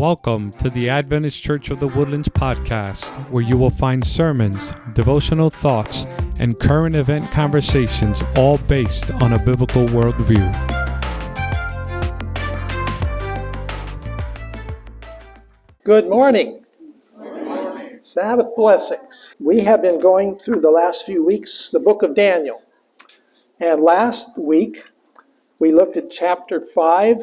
Welcome to the Adventist Church of the Woodlands podcast, where you will find sermons, devotional thoughts, and current event conversations, all based on a biblical worldview. Good morning. Sabbath blessings. We have been going through the last few weeks the book of Daniel. And last week we looked at chapter 5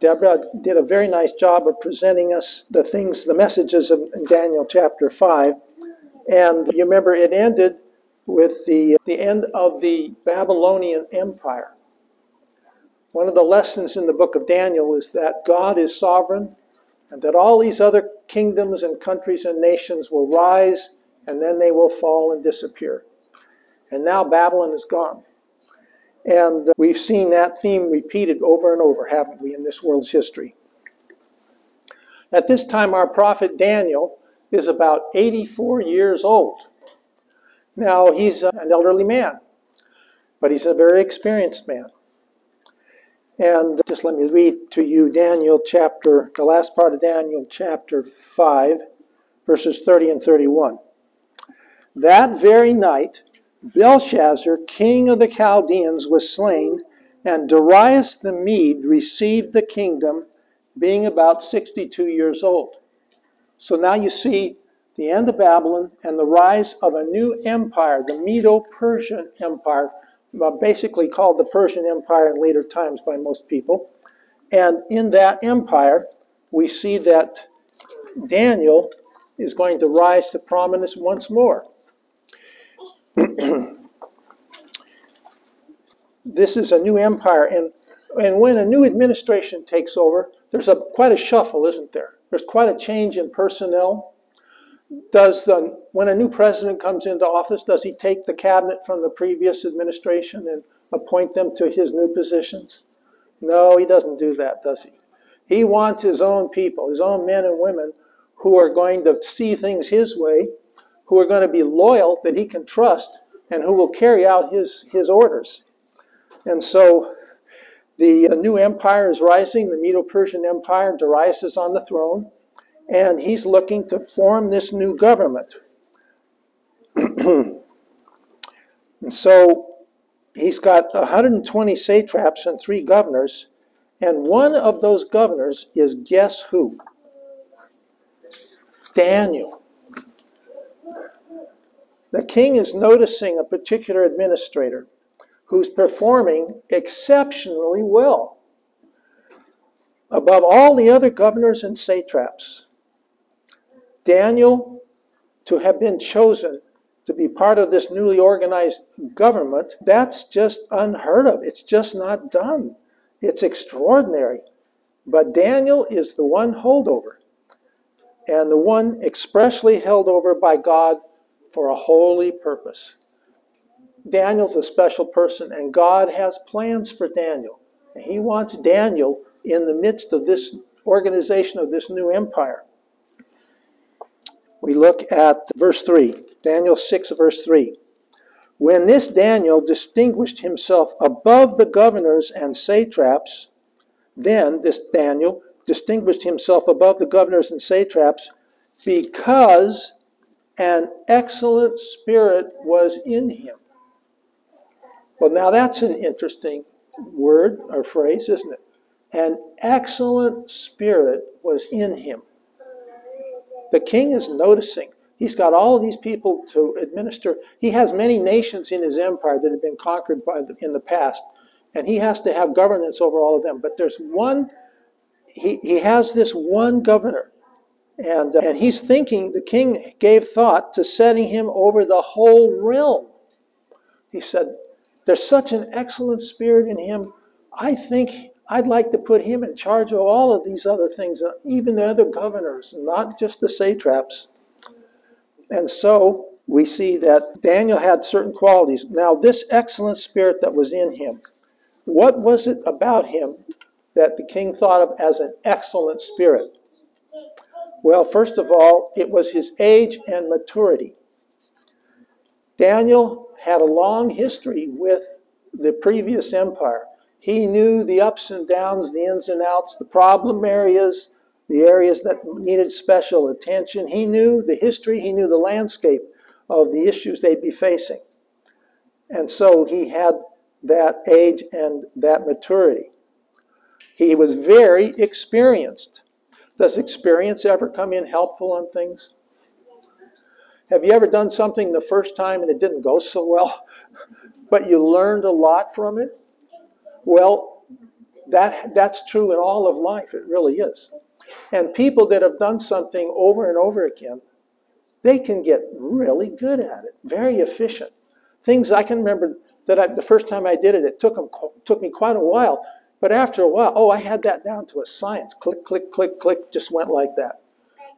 Deborah did a very nice job of presenting us the things, the messages of Daniel chapter 5. And you remember it ended with the, the end of the Babylonian Empire. One of the lessons in the book of Daniel is that God is sovereign and that all these other kingdoms and countries and nations will rise and then they will fall and disappear. And now Babylon is gone. And we've seen that theme repeated over and over, haven't we, in this world's history? At this time, our prophet Daniel is about 84 years old. Now, he's an elderly man, but he's a very experienced man. And just let me read to you Daniel chapter, the last part of Daniel chapter 5, verses 30 and 31. That very night, Belshazzar, king of the Chaldeans, was slain, and Darius the Mede received the kingdom, being about 62 years old. So now you see the end of Babylon and the rise of a new empire, the Medo Persian Empire, uh, basically called the Persian Empire in later times by most people. And in that empire, we see that Daniel is going to rise to prominence once more. this is a new empire, and and when a new administration takes over, there's a quite a shuffle, isn't there? There's quite a change in personnel. Does the when a new president comes into office, does he take the cabinet from the previous administration and appoint them to his new positions? No, he doesn't do that, does he? He wants his own people, his own men and women who are going to see things his way who are going to be loyal, that he can trust, and who will carry out his, his orders. And so the uh, new empire is rising, the Medo Persian Empire. Darius is on the throne, and he's looking to form this new government. and so he's got 120 satraps and three governors, and one of those governors is guess who? Daniel. The king is noticing a particular administrator who's performing exceptionally well above all the other governors and satraps. Daniel, to have been chosen to be part of this newly organized government, that's just unheard of. It's just not done. It's extraordinary. But Daniel is the one holdover, and the one expressly held over by God for a holy purpose. Daniel's a special person, and God has plans for Daniel. He wants Daniel in the midst of this organization of this new empire. We look at verse 3, Daniel 6, verse 3. When this Daniel distinguished himself above the governors and satraps, then this Daniel distinguished himself above the governors and satraps because an excellent spirit was in him. Well, now that's an interesting word or phrase, isn't it? An excellent spirit was in him. The king is noticing. He's got all these people to administer. He has many nations in his empire that have been conquered by the, in the past, and he has to have governance over all of them. But there's one, he, he has this one governor and, uh, and he's thinking, the king gave thought to setting him over the whole realm. He said, There's such an excellent spirit in him. I think I'd like to put him in charge of all of these other things, uh, even the other governors, not just the satraps. And so we see that Daniel had certain qualities. Now, this excellent spirit that was in him, what was it about him that the king thought of as an excellent spirit? Well, first of all, it was his age and maturity. Daniel had a long history with the previous empire. He knew the ups and downs, the ins and outs, the problem areas, the areas that needed special attention. He knew the history, he knew the landscape of the issues they'd be facing. And so he had that age and that maturity. He was very experienced. Does experience ever come in helpful on things? Have you ever done something the first time and it didn't go so well, but you learned a lot from it? Well, that, that's true in all of life. It really is. And people that have done something over and over again, they can get really good at it, very efficient. Things I can remember that I, the first time I did it, it took, them, took me quite a while. But after a while, oh, I had that down to a science. Click, click, click, click, just went like that.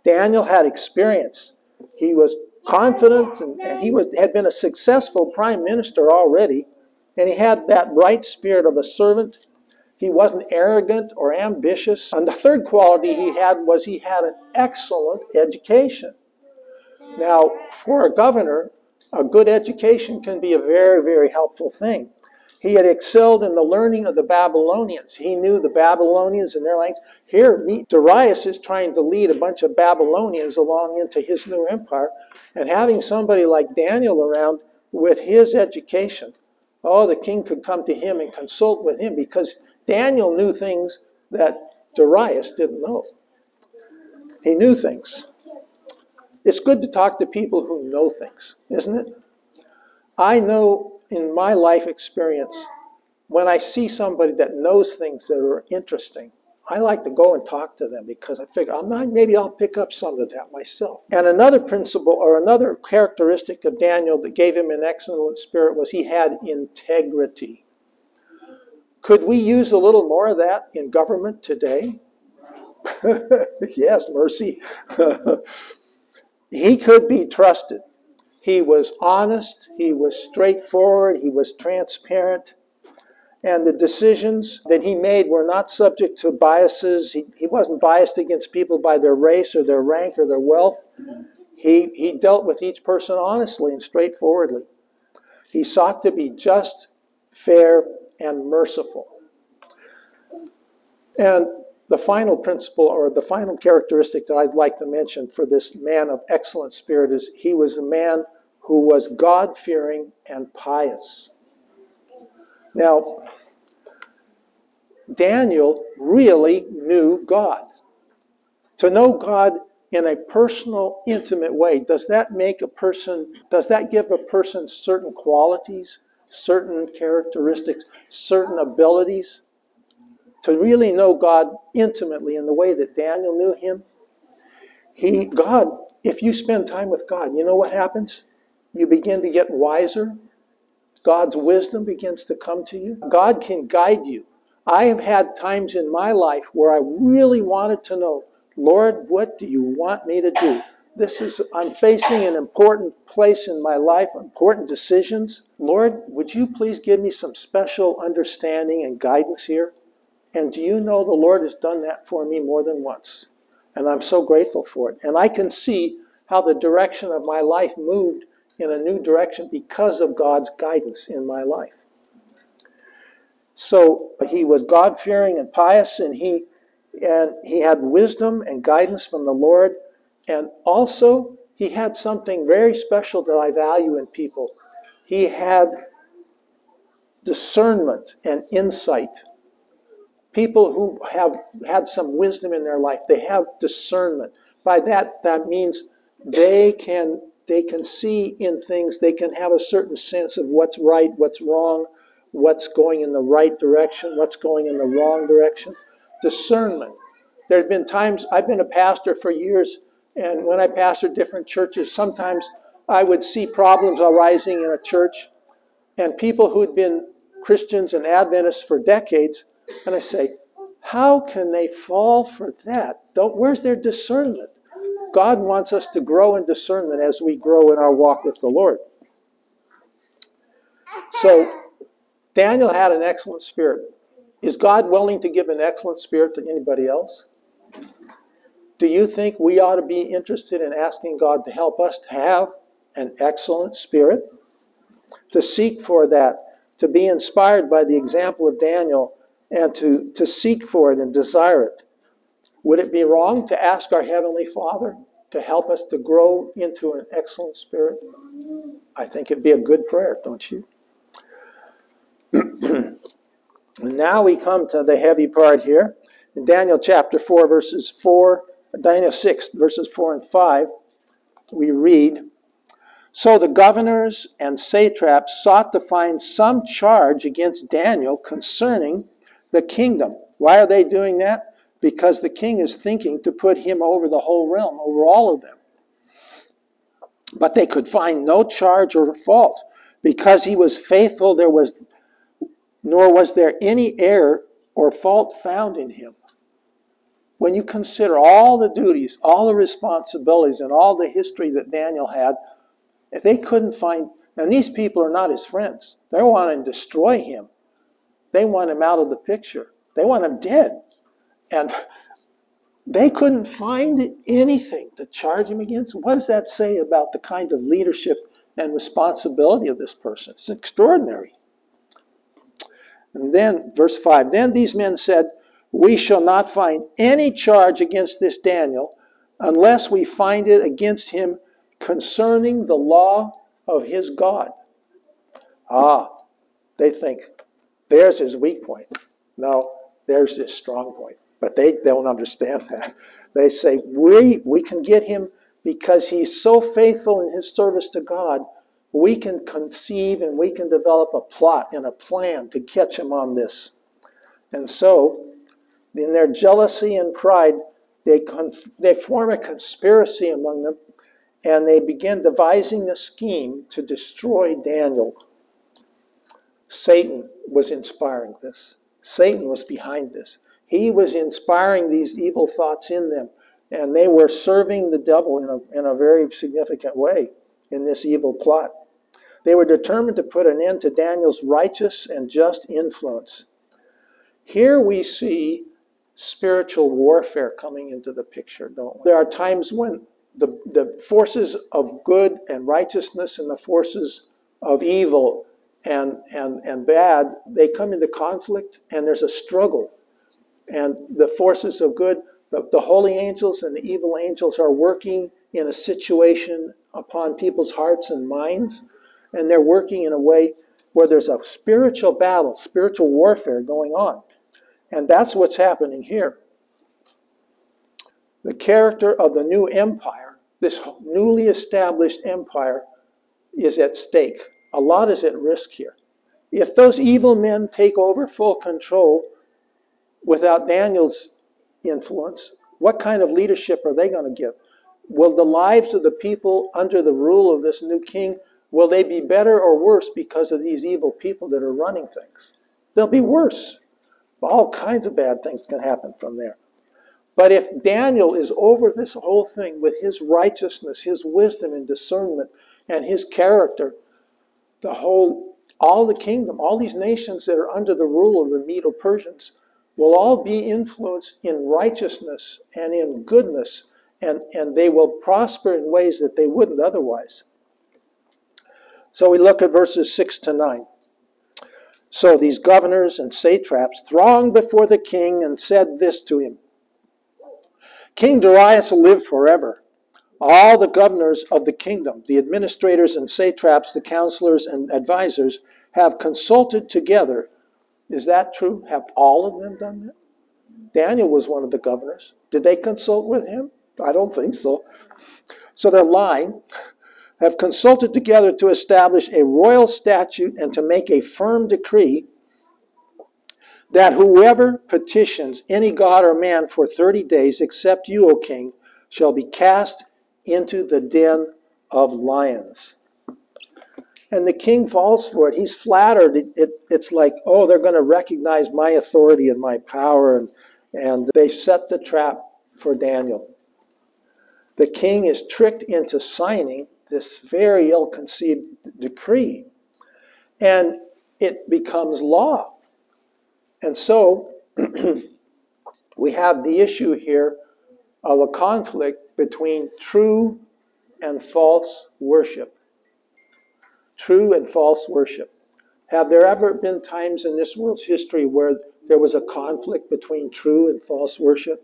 Daniel had experience. He was confident and, and he was, had been a successful prime minister already. And he had that right spirit of a servant. He wasn't arrogant or ambitious. And the third quality he had was he had an excellent education. Now, for a governor, a good education can be a very, very helpful thing. He had excelled in the learning of the Babylonians. He knew the Babylonians and their language. Here, Darius is trying to lead a bunch of Babylonians along into his new empire, and having somebody like Daniel around with his education, oh, the king could come to him and consult with him because Daniel knew things that Darius didn't know. He knew things. It's good to talk to people who know things, isn't it? I know in my life experience, when I see somebody that knows things that are interesting, I like to go and talk to them because I figure I'm not, maybe I'll pick up some of that myself. And another principle or another characteristic of Daniel that gave him an excellent spirit was he had integrity. Could we use a little more of that in government today? yes, mercy. he could be trusted. He was honest, he was straightforward, he was transparent, and the decisions that he made were not subject to biases. He, he wasn't biased against people by their race or their rank or their wealth. He, he dealt with each person honestly and straightforwardly. He sought to be just, fair, and merciful. And the final principle or the final characteristic that I'd like to mention for this man of excellent spirit is he was a man who was God fearing and pious. Now, Daniel really knew God. To know God in a personal, intimate way, does that make a person, does that give a person certain qualities, certain characteristics, certain abilities? To really know God intimately in the way that Daniel knew him, he, God, if you spend time with God, you know what happens? You begin to get wiser. God's wisdom begins to come to you. God can guide you. I have had times in my life where I really wanted to know, Lord, what do you want me to do? This is, I'm facing an important place in my life, important decisions. Lord, would you please give me some special understanding and guidance here? And do you know the Lord has done that for me more than once? And I'm so grateful for it. And I can see how the direction of my life moved in a new direction because of God's guidance in my life. So he was God fearing and pious, and he and he had wisdom and guidance from the Lord, and also he had something very special that I value in people. He had discernment and insight. People who have had some wisdom in their life, they have discernment. By that, that means they can they can see in things, they can have a certain sense of what's right, what's wrong, what's going in the right direction, what's going in the wrong direction. Discernment. There have been times, I've been a pastor for years, and when I pastored different churches, sometimes I would see problems arising in a church, and people who'd been Christians and Adventists for decades, and I say, how can they fall for that? Don't, where's their discernment? God wants us to grow in discernment as we grow in our walk with the Lord. So, Daniel had an excellent spirit. Is God willing to give an excellent spirit to anybody else? Do you think we ought to be interested in asking God to help us to have an excellent spirit? To seek for that, to be inspired by the example of Daniel, and to, to seek for it and desire it. Would it be wrong to ask our Heavenly Father to help us to grow into an excellent spirit? I think it'd be a good prayer, don't you? and now we come to the heavy part here. In Daniel chapter 4, verses 4, Daniel 6, verses 4 and 5, we read So the governors and satraps sought to find some charge against Daniel concerning the kingdom. Why are they doing that? Because the king is thinking to put him over the whole realm, over all of them. But they could find no charge or fault. Because he was faithful, there was nor was there any error or fault found in him. When you consider all the duties, all the responsibilities, and all the history that Daniel had, if they couldn't find, and these people are not his friends, they want to destroy him. They want him out of the picture. They want him dead. And they couldn't find anything to charge him against. What does that say about the kind of leadership and responsibility of this person? It's extraordinary. And then, verse 5 Then these men said, We shall not find any charge against this Daniel unless we find it against him concerning the law of his God. Ah, they think there's his weak point. No, there's his strong point. But they don't understand that. They say, we, we can get him because he's so faithful in his service to God we can conceive and we can develop a plot and a plan to catch him on this. And so, in their jealousy and pride, they, they form a conspiracy among them and they begin devising a scheme to destroy Daniel. Satan was inspiring this. Satan was behind this. He was inspiring these evil thoughts in them, and they were serving the devil in a, in a very significant way in this evil plot. They were determined to put an end to Daniel's righteous and just influence. Here we see spiritual warfare coming into the picture, don't we? There are times when the, the forces of good and righteousness and the forces of evil and, and, and bad, they come into conflict and there's a struggle. And the forces of good, the, the holy angels and the evil angels are working in a situation upon people's hearts and minds and they're working in a way where there's a spiritual battle, spiritual warfare going on. And that's what's happening here. The character of the new empire, this newly established empire, is at stake. A lot is at risk here. If those evil men take over full control without Daniel's influence, what kind of leadership are they going to give? Will the lives of the people under the rule of this new king Will they be better or worse because of these evil people that are running things? They'll be worse. All kinds of bad things can happen from there. But if Daniel is over this whole thing with his righteousness, his wisdom and discernment, and his character, the whole, all the kingdom, all these nations that are under the rule of the Medo Persians will all be influenced in righteousness and in goodness, and, and they will prosper in ways that they wouldn't otherwise. So we look at verses 6 to 9. So these governors and satraps thronged before the king and said this to him King Darius live forever. All the governors of the kingdom, the administrators and satraps, the counselors and advisors, have consulted together. Is that true? Have all of them done that? Daniel was one of the governors. Did they consult with him? I don't think so. So they're lying have consulted together to establish a royal statute and to make a firm decree that whoever petitions any god or man for 30 days, except you, O king, shall be cast into the den of lions. And the king falls for it. He's flattered. It, it, it's like, oh, they're going to recognize my authority and my power. And, and they set the trap for Daniel. The king is tricked into signing this very ill conceived decree. And it becomes law. And so we have the issue here of a conflict between true and false worship. True and false worship. Have there ever been times in this world's history where there was a conflict between true and false worship?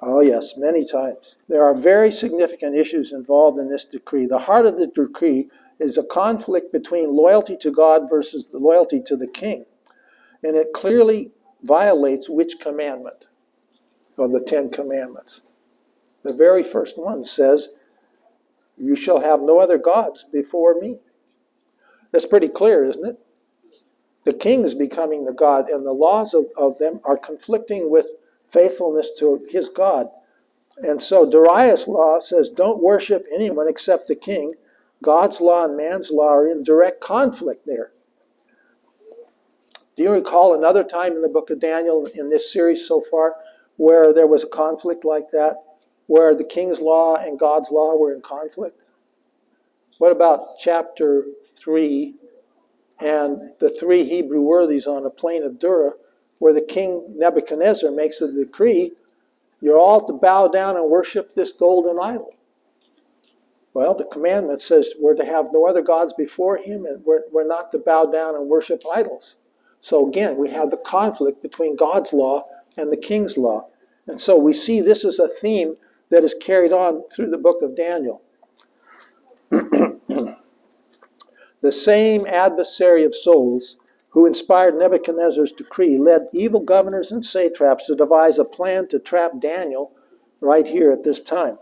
Oh, yes, many times. There are very significant issues involved in this decree. The heart of the decree is a conflict between loyalty to God versus the loyalty to the king. And it clearly violates which commandment of the Ten Commandments? The very first one says, You shall have no other gods before me. That's pretty clear, isn't it? The king is becoming the God, and the laws of, of them are conflicting with faithfulness to his God. And so Darius' law says, Don't worship anyone except the king. God's law and man's law are in direct conflict there. Do you recall another time in the book of Daniel in this series so far where there was a conflict like that? Where the king's law and God's law were in conflict? What about chapter 3 and the three Hebrew worthies on the plain of Dura, where the king Nebuchadnezzar makes a decree you're all to bow down and worship this golden idol? Well, the commandment says we're to have no other gods before him and we're, we're not to bow down and worship idols. So again, we have the conflict between God's law and the king's law. And so we see this is a theme that is carried on through the book of Daniel. the same adversary of souls who inspired Nebuchadnezzar's decree led evil governors and satraps to devise a plan to trap Daniel right here at this time.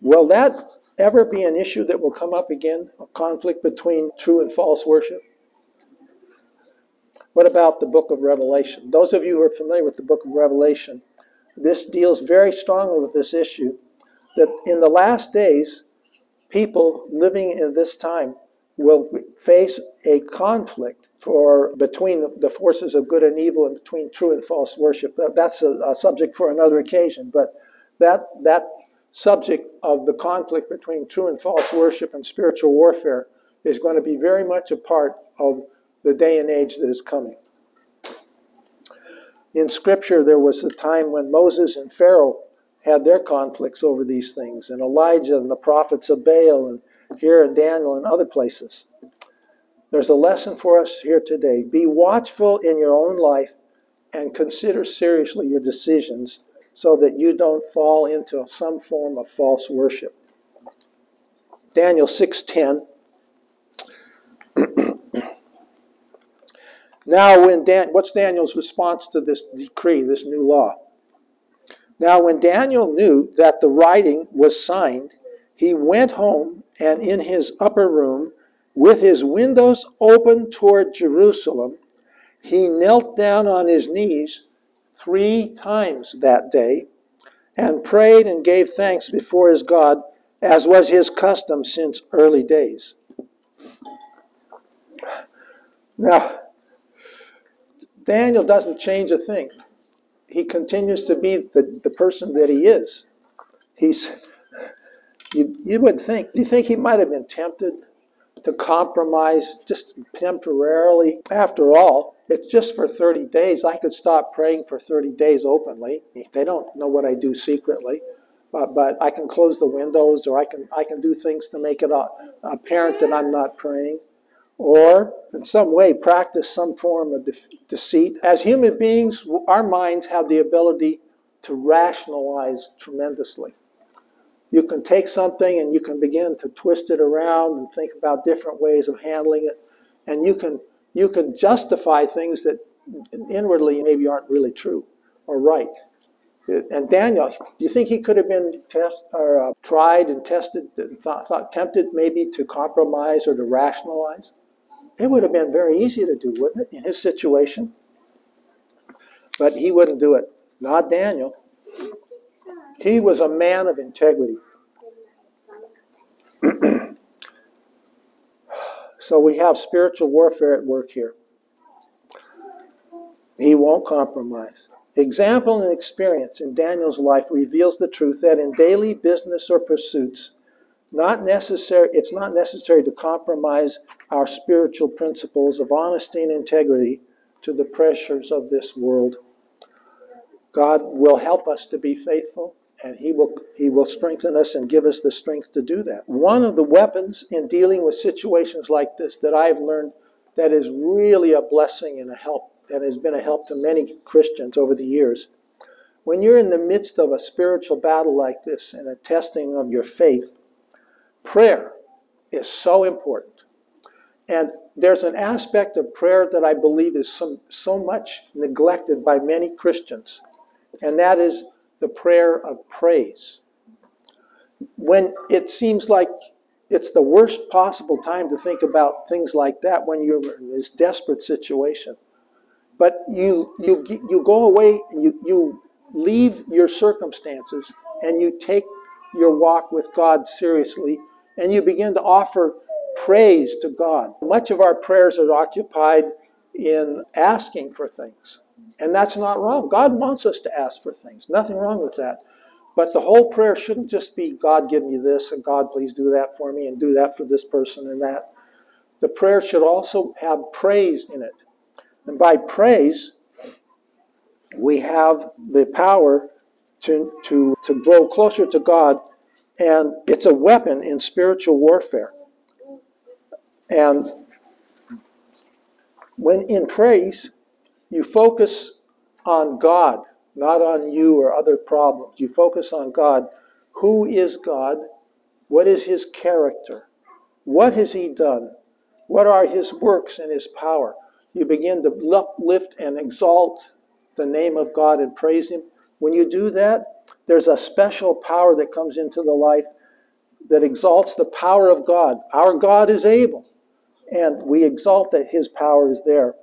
Will that ever be an issue that will come up again? A conflict between true and false worship? What about the book of Revelation? Those of you who are familiar with the book of Revelation, this deals very strongly with this issue that in the last days, people living in this time will face a conflict for between the forces of good and evil and between true and false worship. That's a, a subject for another occasion, but that that subject of the conflict between true and false worship and spiritual warfare is going to be very much a part of the day and age that is coming. In Scripture, there was a time when Moses and Pharaoh had their conflicts over these things, and Elijah and the prophets of Baal, and here in Daniel and other places. There's a lesson for us here today. Be watchful in your own life and consider seriously your decisions so that you don't fall into some form of false worship. Daniel 6:10 Now when Dan, what's Daniel's response to this decree, this new law? Now when Daniel knew that the writing was signed, he went home and in his upper room with his windows open toward Jerusalem, he knelt down on his knees three times that day and prayed and gave thanks before his God, as was his custom since early days. Now, Daniel doesn't change a thing. He continues to be the, the person that he is. He's, you, you would think, do you think he might have been tempted to compromise just temporarily? After all, it's just for 30 days. I could stop praying for 30 days openly. They don't know what I do secretly. But, but I can close the windows or I can, I can do things to make it apparent that I'm not praying. Or in some way practice some form of de- deceit. As human beings, our minds have the ability to rationalize tremendously. You can take something and you can begin to twist it around and think about different ways of handling it. And you can you can justify things that inwardly maybe aren't really true or right. And Daniel, do you think he could have been test, or, uh, tried and tested, thought, thought, tempted maybe to compromise or to rationalize? It would have been very easy to do, wouldn't it, in his situation? But he wouldn't do it. Not Daniel. He was a man of integrity. So we have spiritual warfare at work here. He won't compromise. Example and experience in Daniel's life reveals the truth that in daily business or pursuits, not necessary, it's not necessary to compromise our spiritual principles of honesty and integrity to the pressures of this world. God will help us to be faithful and he will he will strengthen us and give us the strength to do that. One of the weapons in dealing with situations like this that I've learned that is really a blessing and a help and has been a help to many Christians over the years. when you're in the midst of a spiritual battle like this and a testing of your faith, prayer is so important. And there's an aspect of prayer that I believe is some, so much neglected by many Christians, and that is the prayer of praise. When it seems like it's the worst possible time to think about things like that when you're in this desperate situation. But you, you, you go away, and you, you leave your circumstances, and you take your walk with God seriously, and you begin to offer praise to God. Much of our prayers are occupied in asking for things. And that's not wrong. God wants us to ask for things. Nothing wrong with that. But the whole prayer shouldn't just be, God, give me this, and God, please do that for me, and do that for this person and that. The prayer should also have praise in it. And by praise, we have the power to, to, to grow closer to God, and it's a weapon in spiritual warfare. And when in praise, you focus on God, not on you or other problems. You focus on God. Who is God? What is his character? What has he done? What are his works and his power? You begin to uplift and exalt the name of God and praise him. When you do that, there's a special power that comes into the life that exalts the power of God. Our God is able and we exalt that his power is there.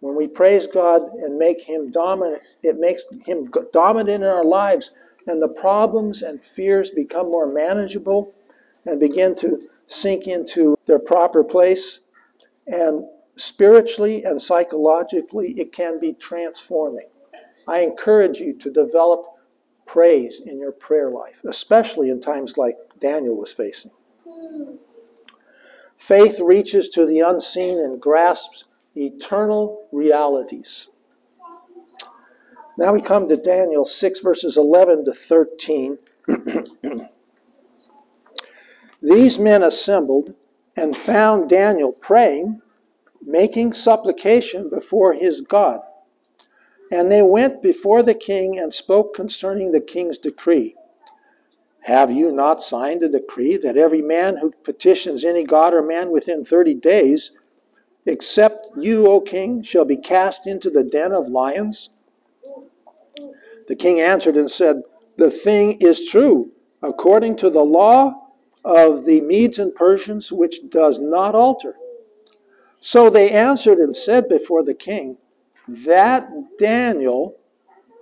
When we praise God and make him dominant, it makes him dominant in our lives, and the problems and fears become more manageable and begin to sink into their proper place. And spiritually and psychologically, it can be transforming. I encourage you to develop praise in your prayer life, especially in times like Daniel was facing. Faith reaches to the unseen and grasps eternal realities. Now we come to Daniel 6, verses 11 to 13. These men assembled and found Daniel praying, making supplication before his God. And they went before the king and spoke concerning the king's decree. Have you not signed a decree that every man who petitions any god or man within thirty days, except you, O king, shall be cast into the den of lions? The king answered and said, The thing is true, according to the law of the Medes and Persians, which does not alter. So they answered and said before the king, That Daniel,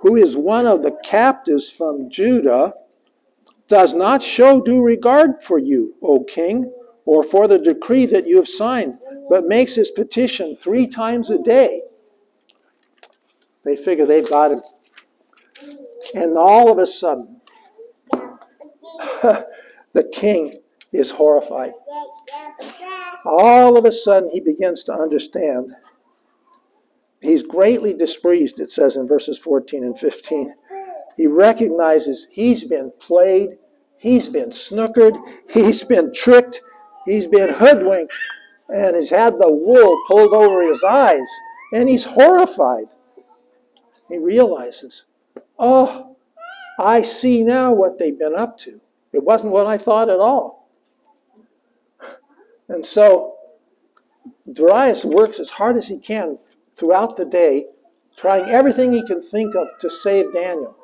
who is one of the captives from Judah, does not show due regard for you, O king, or for the decree that you have signed, but makes his petition three times a day. They figure they've got him. And all of a sudden, the king is horrified. All of a sudden, he begins to understand. He's greatly displeased, it says in verses 14 and 15. He recognizes he's been played, he's been snookered, he's been tricked, he's been hoodwinked, and he's had the wool pulled over his eyes, and he's horrified. He realizes, oh, I see now what they've been up to. It wasn't what I thought at all. And so Darius works as hard as he can throughout the day, trying everything he can think of to save Daniel.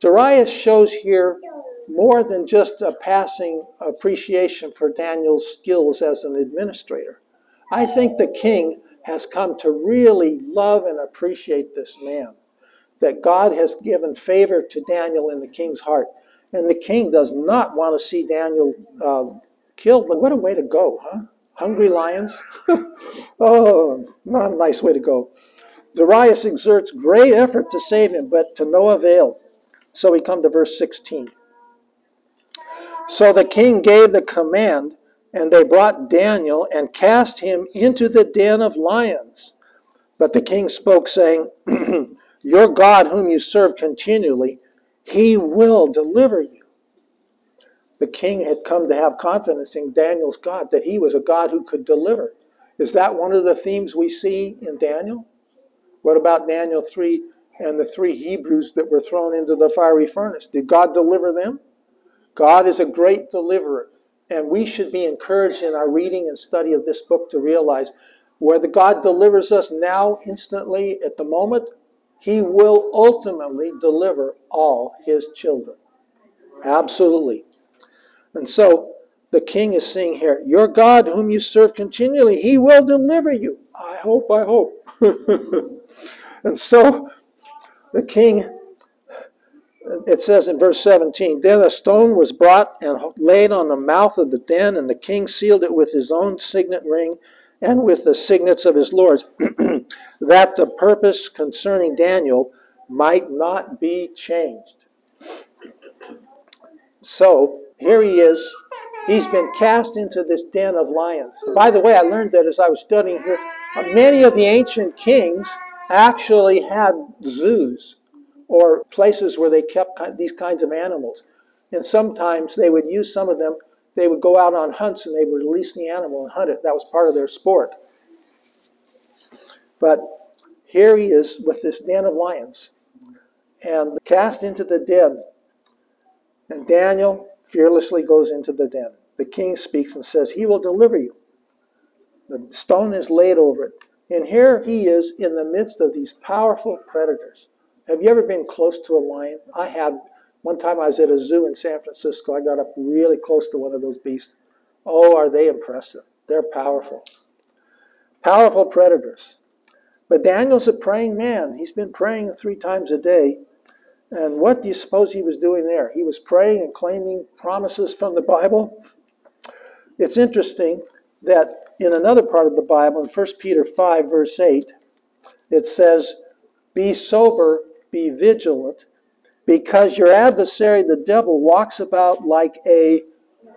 Darius shows here more than just a passing appreciation for Daniel's skills as an administrator. I think the king has come to really love and appreciate this man. That God has given favor to Daniel in the king's heart. And the king does not want to see Daniel uh, killed. What a way to go, huh? Hungry lions? oh, not a nice way to go. Darius exerts great effort to save him, but to no avail. So we come to verse 16. So the king gave the command, and they brought Daniel and cast him into the den of lions. But the king spoke, saying, Your God, whom you serve continually, he will deliver you. The king had come to have confidence in Daniel's God, that he was a God who could deliver. Is that one of the themes we see in Daniel? What about Daniel 3 and the three Hebrews that were thrown into the fiery furnace. Did God deliver them? God is a great deliverer. And we should be encouraged in our reading and study of this book to realize whether God delivers us now, instantly, at the moment, He will ultimately deliver all His children. Absolutely. And so the king is saying here, Your God, whom you serve continually, He will deliver you. I hope, I hope. and so the king it says in verse 17 Then a stone was brought and laid on the mouth of the den, and the king sealed it with his own signet ring and with the signets of his lords, that the purpose concerning Daniel might not be changed. So here he is. He's been cast into this den of lions. By the way, I learned that as I was studying here, many of the ancient kings actually had zoos or places where they kept these kinds of animals. And sometimes they would use some of them, they would go out on hunts and they would release the animal and hunt it. That was part of their sport. But here he is with this den of lions and cast into the den. And Daniel fearlessly goes into the den. The king speaks and says, He will deliver you. The stone is laid over it. And here he is in the midst of these powerful predators. Have you ever been close to a lion? I had. One time I was at a zoo in San Francisco. I got up really close to one of those beasts. Oh, are they impressive? They're powerful. Powerful predators. But Daniel's a praying man. He's been praying three times a day. And what do you suppose he was doing there? He was praying and claiming promises from the Bible. It's interesting that in another part of the Bible, in 1 Peter 5, verse 8, it says, Be sober be vigilant, because your adversary, the devil, walks about like a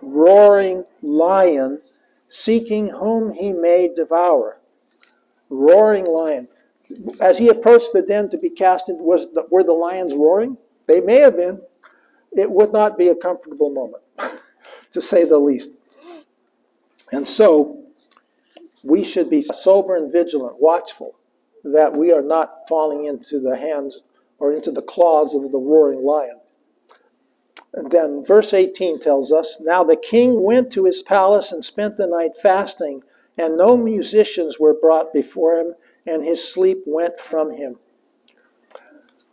roaring lion, seeking whom he may devour. Roaring lion. As he approached the den to be cast into, was the, were the lions roaring? They may have been. It would not be a comfortable moment, to say the least. And so, we should be sober and vigilant, watchful, that we are not falling into the hands or into the claws of the roaring lion. And then verse 18 tells us Now the king went to his palace and spent the night fasting, and no musicians were brought before him, and his sleep went from him.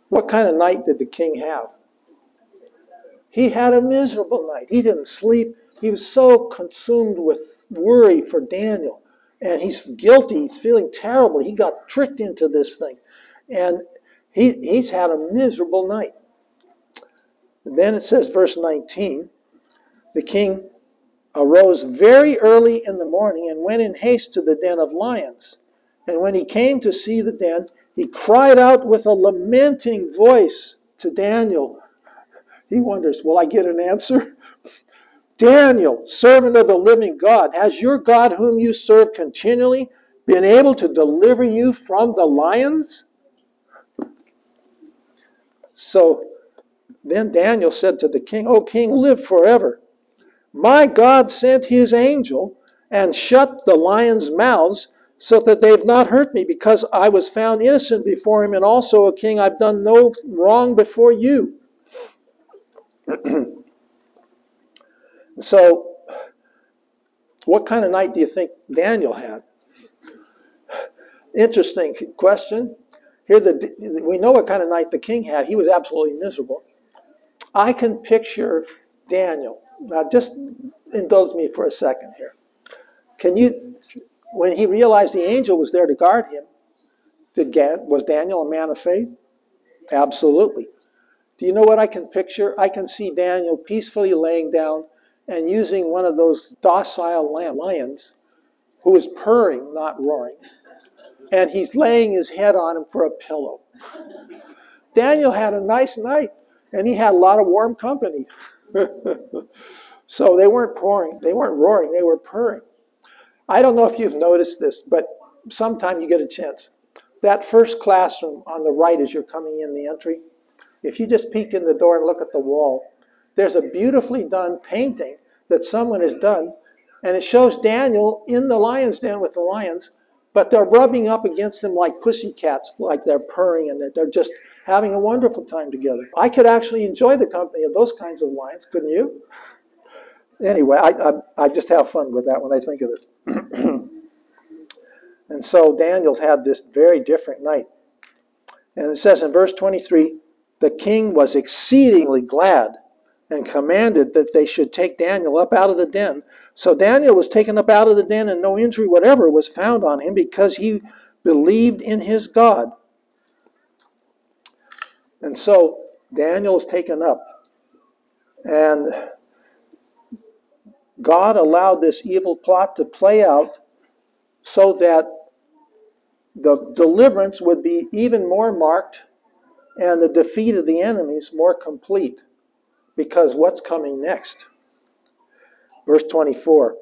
What kind of night did the king have? He had a miserable night. He didn't sleep. He was so consumed with worry for Daniel. And he's guilty. He's feeling terrible. He got tricked into this thing. And he, he's had a miserable night. And then it says, verse 19 the king arose very early in the morning and went in haste to the den of lions. And when he came to see the den, he cried out with a lamenting voice to Daniel. He wonders, Will I get an answer? Daniel, servant of the living God, has your God, whom you serve continually, been able to deliver you from the lions? So then Daniel said to the king, O king, live forever. My God sent his angel and shut the lions' mouths so that they've not hurt me because I was found innocent before him, and also, O king, I've done no wrong before you. so, what kind of night do you think Daniel had? Interesting question. Here, the, we know what kind of night the king had. He was absolutely miserable. I can picture Daniel. Now, just indulge me for a second here. Can you, when he realized the angel was there to guard him, did, was Daniel a man of faith? Absolutely. Do you know what I can picture? I can see Daniel peacefully laying down and using one of those docile lions who is purring, not roaring, and he's laying his head on him for a pillow. Daniel had a nice night, and he had a lot of warm company. so they weren't pouring, they weren't roaring, they were purring. I don't know if you've noticed this, but sometime you get a chance. That first classroom on the right as you're coming in the entry, if you just peek in the door and look at the wall, there's a beautifully done painting that someone has done, and it shows Daniel in the lion's den with the lions, but they're rubbing up against him like pussycats, like they're purring and they're just having a wonderful time together. I could actually enjoy the company of those kinds of lions, couldn't you? Anyway, I, I, I just have fun with that when I think of it. and so Daniel's had this very different night. And it says in verse 23 the king was exceedingly glad and commanded that they should take Daniel up out of the den. So Daniel was taken up out of the den, and no injury whatever was found on him because he believed in his God. And so Daniel is taken up. And God allowed this evil plot to play out so that the deliverance would be even more marked and the defeat of the enemies more complete. Because what's coming next? Verse 24.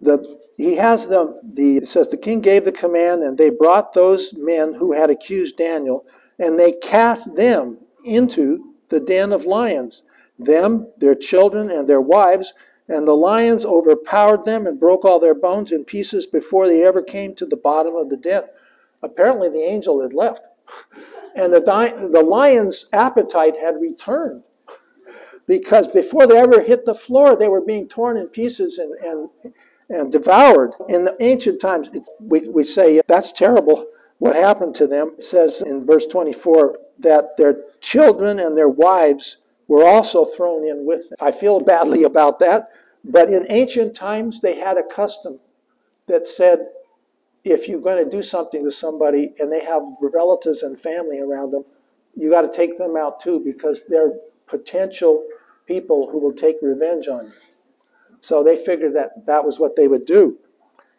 The, he has them, the, it says, the king gave the command, and they brought those men who had accused Daniel, and they cast them into the den of lions, them, their children, and their wives, and the lions overpowered them and broke all their bones in pieces before they ever came to the bottom of the den. Apparently, the angel had left and the, the lion's appetite had returned because before they ever hit the floor, they were being torn in pieces and, and, and devoured. In the ancient times, we, we say that's terrible what happened to them. It says in verse 24 that their children and their wives were also thrown in with them. I feel badly about that, but in ancient times, they had a custom that said if you're going to do something to somebody and they have relatives and family around them, you got to take them out too because they're potential people who will take revenge on you. So they figured that that was what they would do.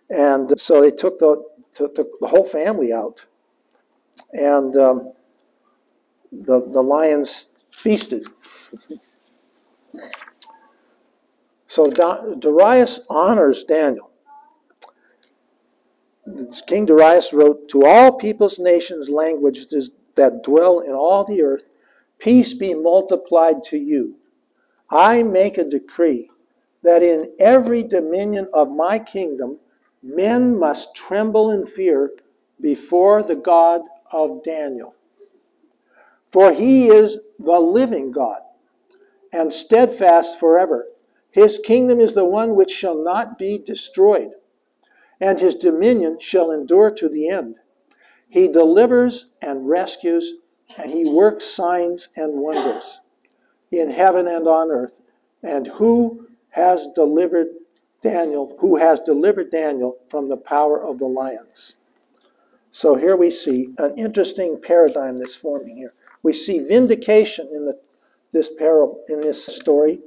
And so they took the, took the, the whole family out. And um, the, the lions feasted. so Darius honors Daniel. King Darius wrote, To all peoples, nations, languages that dwell in all the earth, peace be multiplied to you. I make a decree that in every dominion of my kingdom, men must tremble in fear before the God of Daniel. For he is the living God and steadfast forever. His kingdom is the one which shall not be destroyed and his dominion shall endure to the end. He delivers and rescues, and he works signs and wonders in heaven and on earth. And who has delivered Daniel, who has delivered Daniel from the power of the lions? So here we see an interesting paradigm that's forming here. We see vindication in the, this parable, in this story.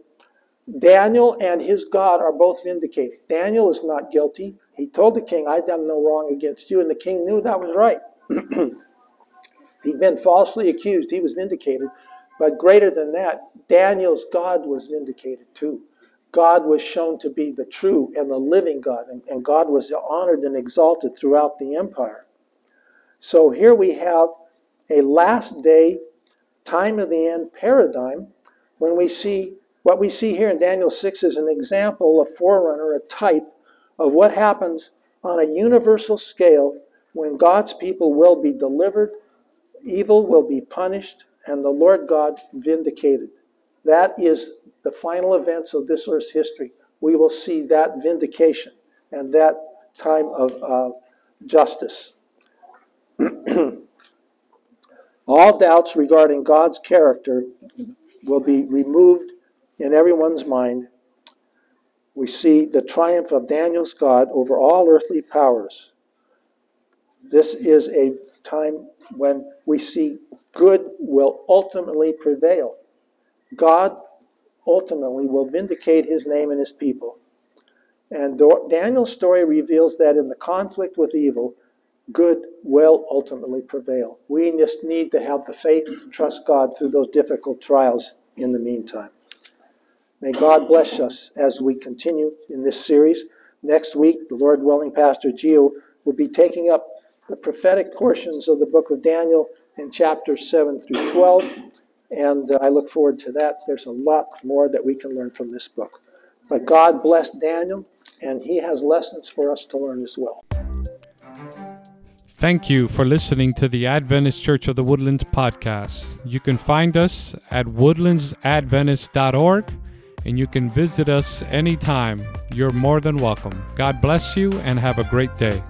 Daniel and his God are both vindicated. Daniel is not guilty. He told the king, "I've done no wrong against you, and the king knew that was right. He'd been falsely accused, he was vindicated. But greater than that, Daniel's God was vindicated too. God was shown to be the true and the living God, and, and God was honored and exalted throughout the empire. So here we have a last day, time of the end paradigm when we see what we see here in Daniel 6 is an example, a forerunner, a type of what happens on a universal scale when God's people will be delivered, evil will be punished, and the Lord God vindicated. That is the final events of this earth's history. We will see that vindication and that time of uh, justice. All doubts regarding God's character will be removed in everyone's mind we see the triumph of Daniel's God over all earthly powers. This is a time when we see good will ultimately prevail. God ultimately will vindicate his name and his people. And Daniel's story reveals that in the conflict with evil, good will ultimately prevail. We just need to have the faith to trust God through those difficult trials in the meantime. May God bless us as we continue in this series. Next week, the Lord willing, Pastor Gio will be taking up the prophetic portions of the book of Daniel in chapters 7 through 12. And uh, I look forward to that. There's a lot more that we can learn from this book. But God blessed Daniel and He has lessons for us to learn as well. Thank you for listening to the Adventist Church of the Woodlands podcast. You can find us at woodlandsadventist.org and you can visit us anytime. You're more than welcome. God bless you and have a great day.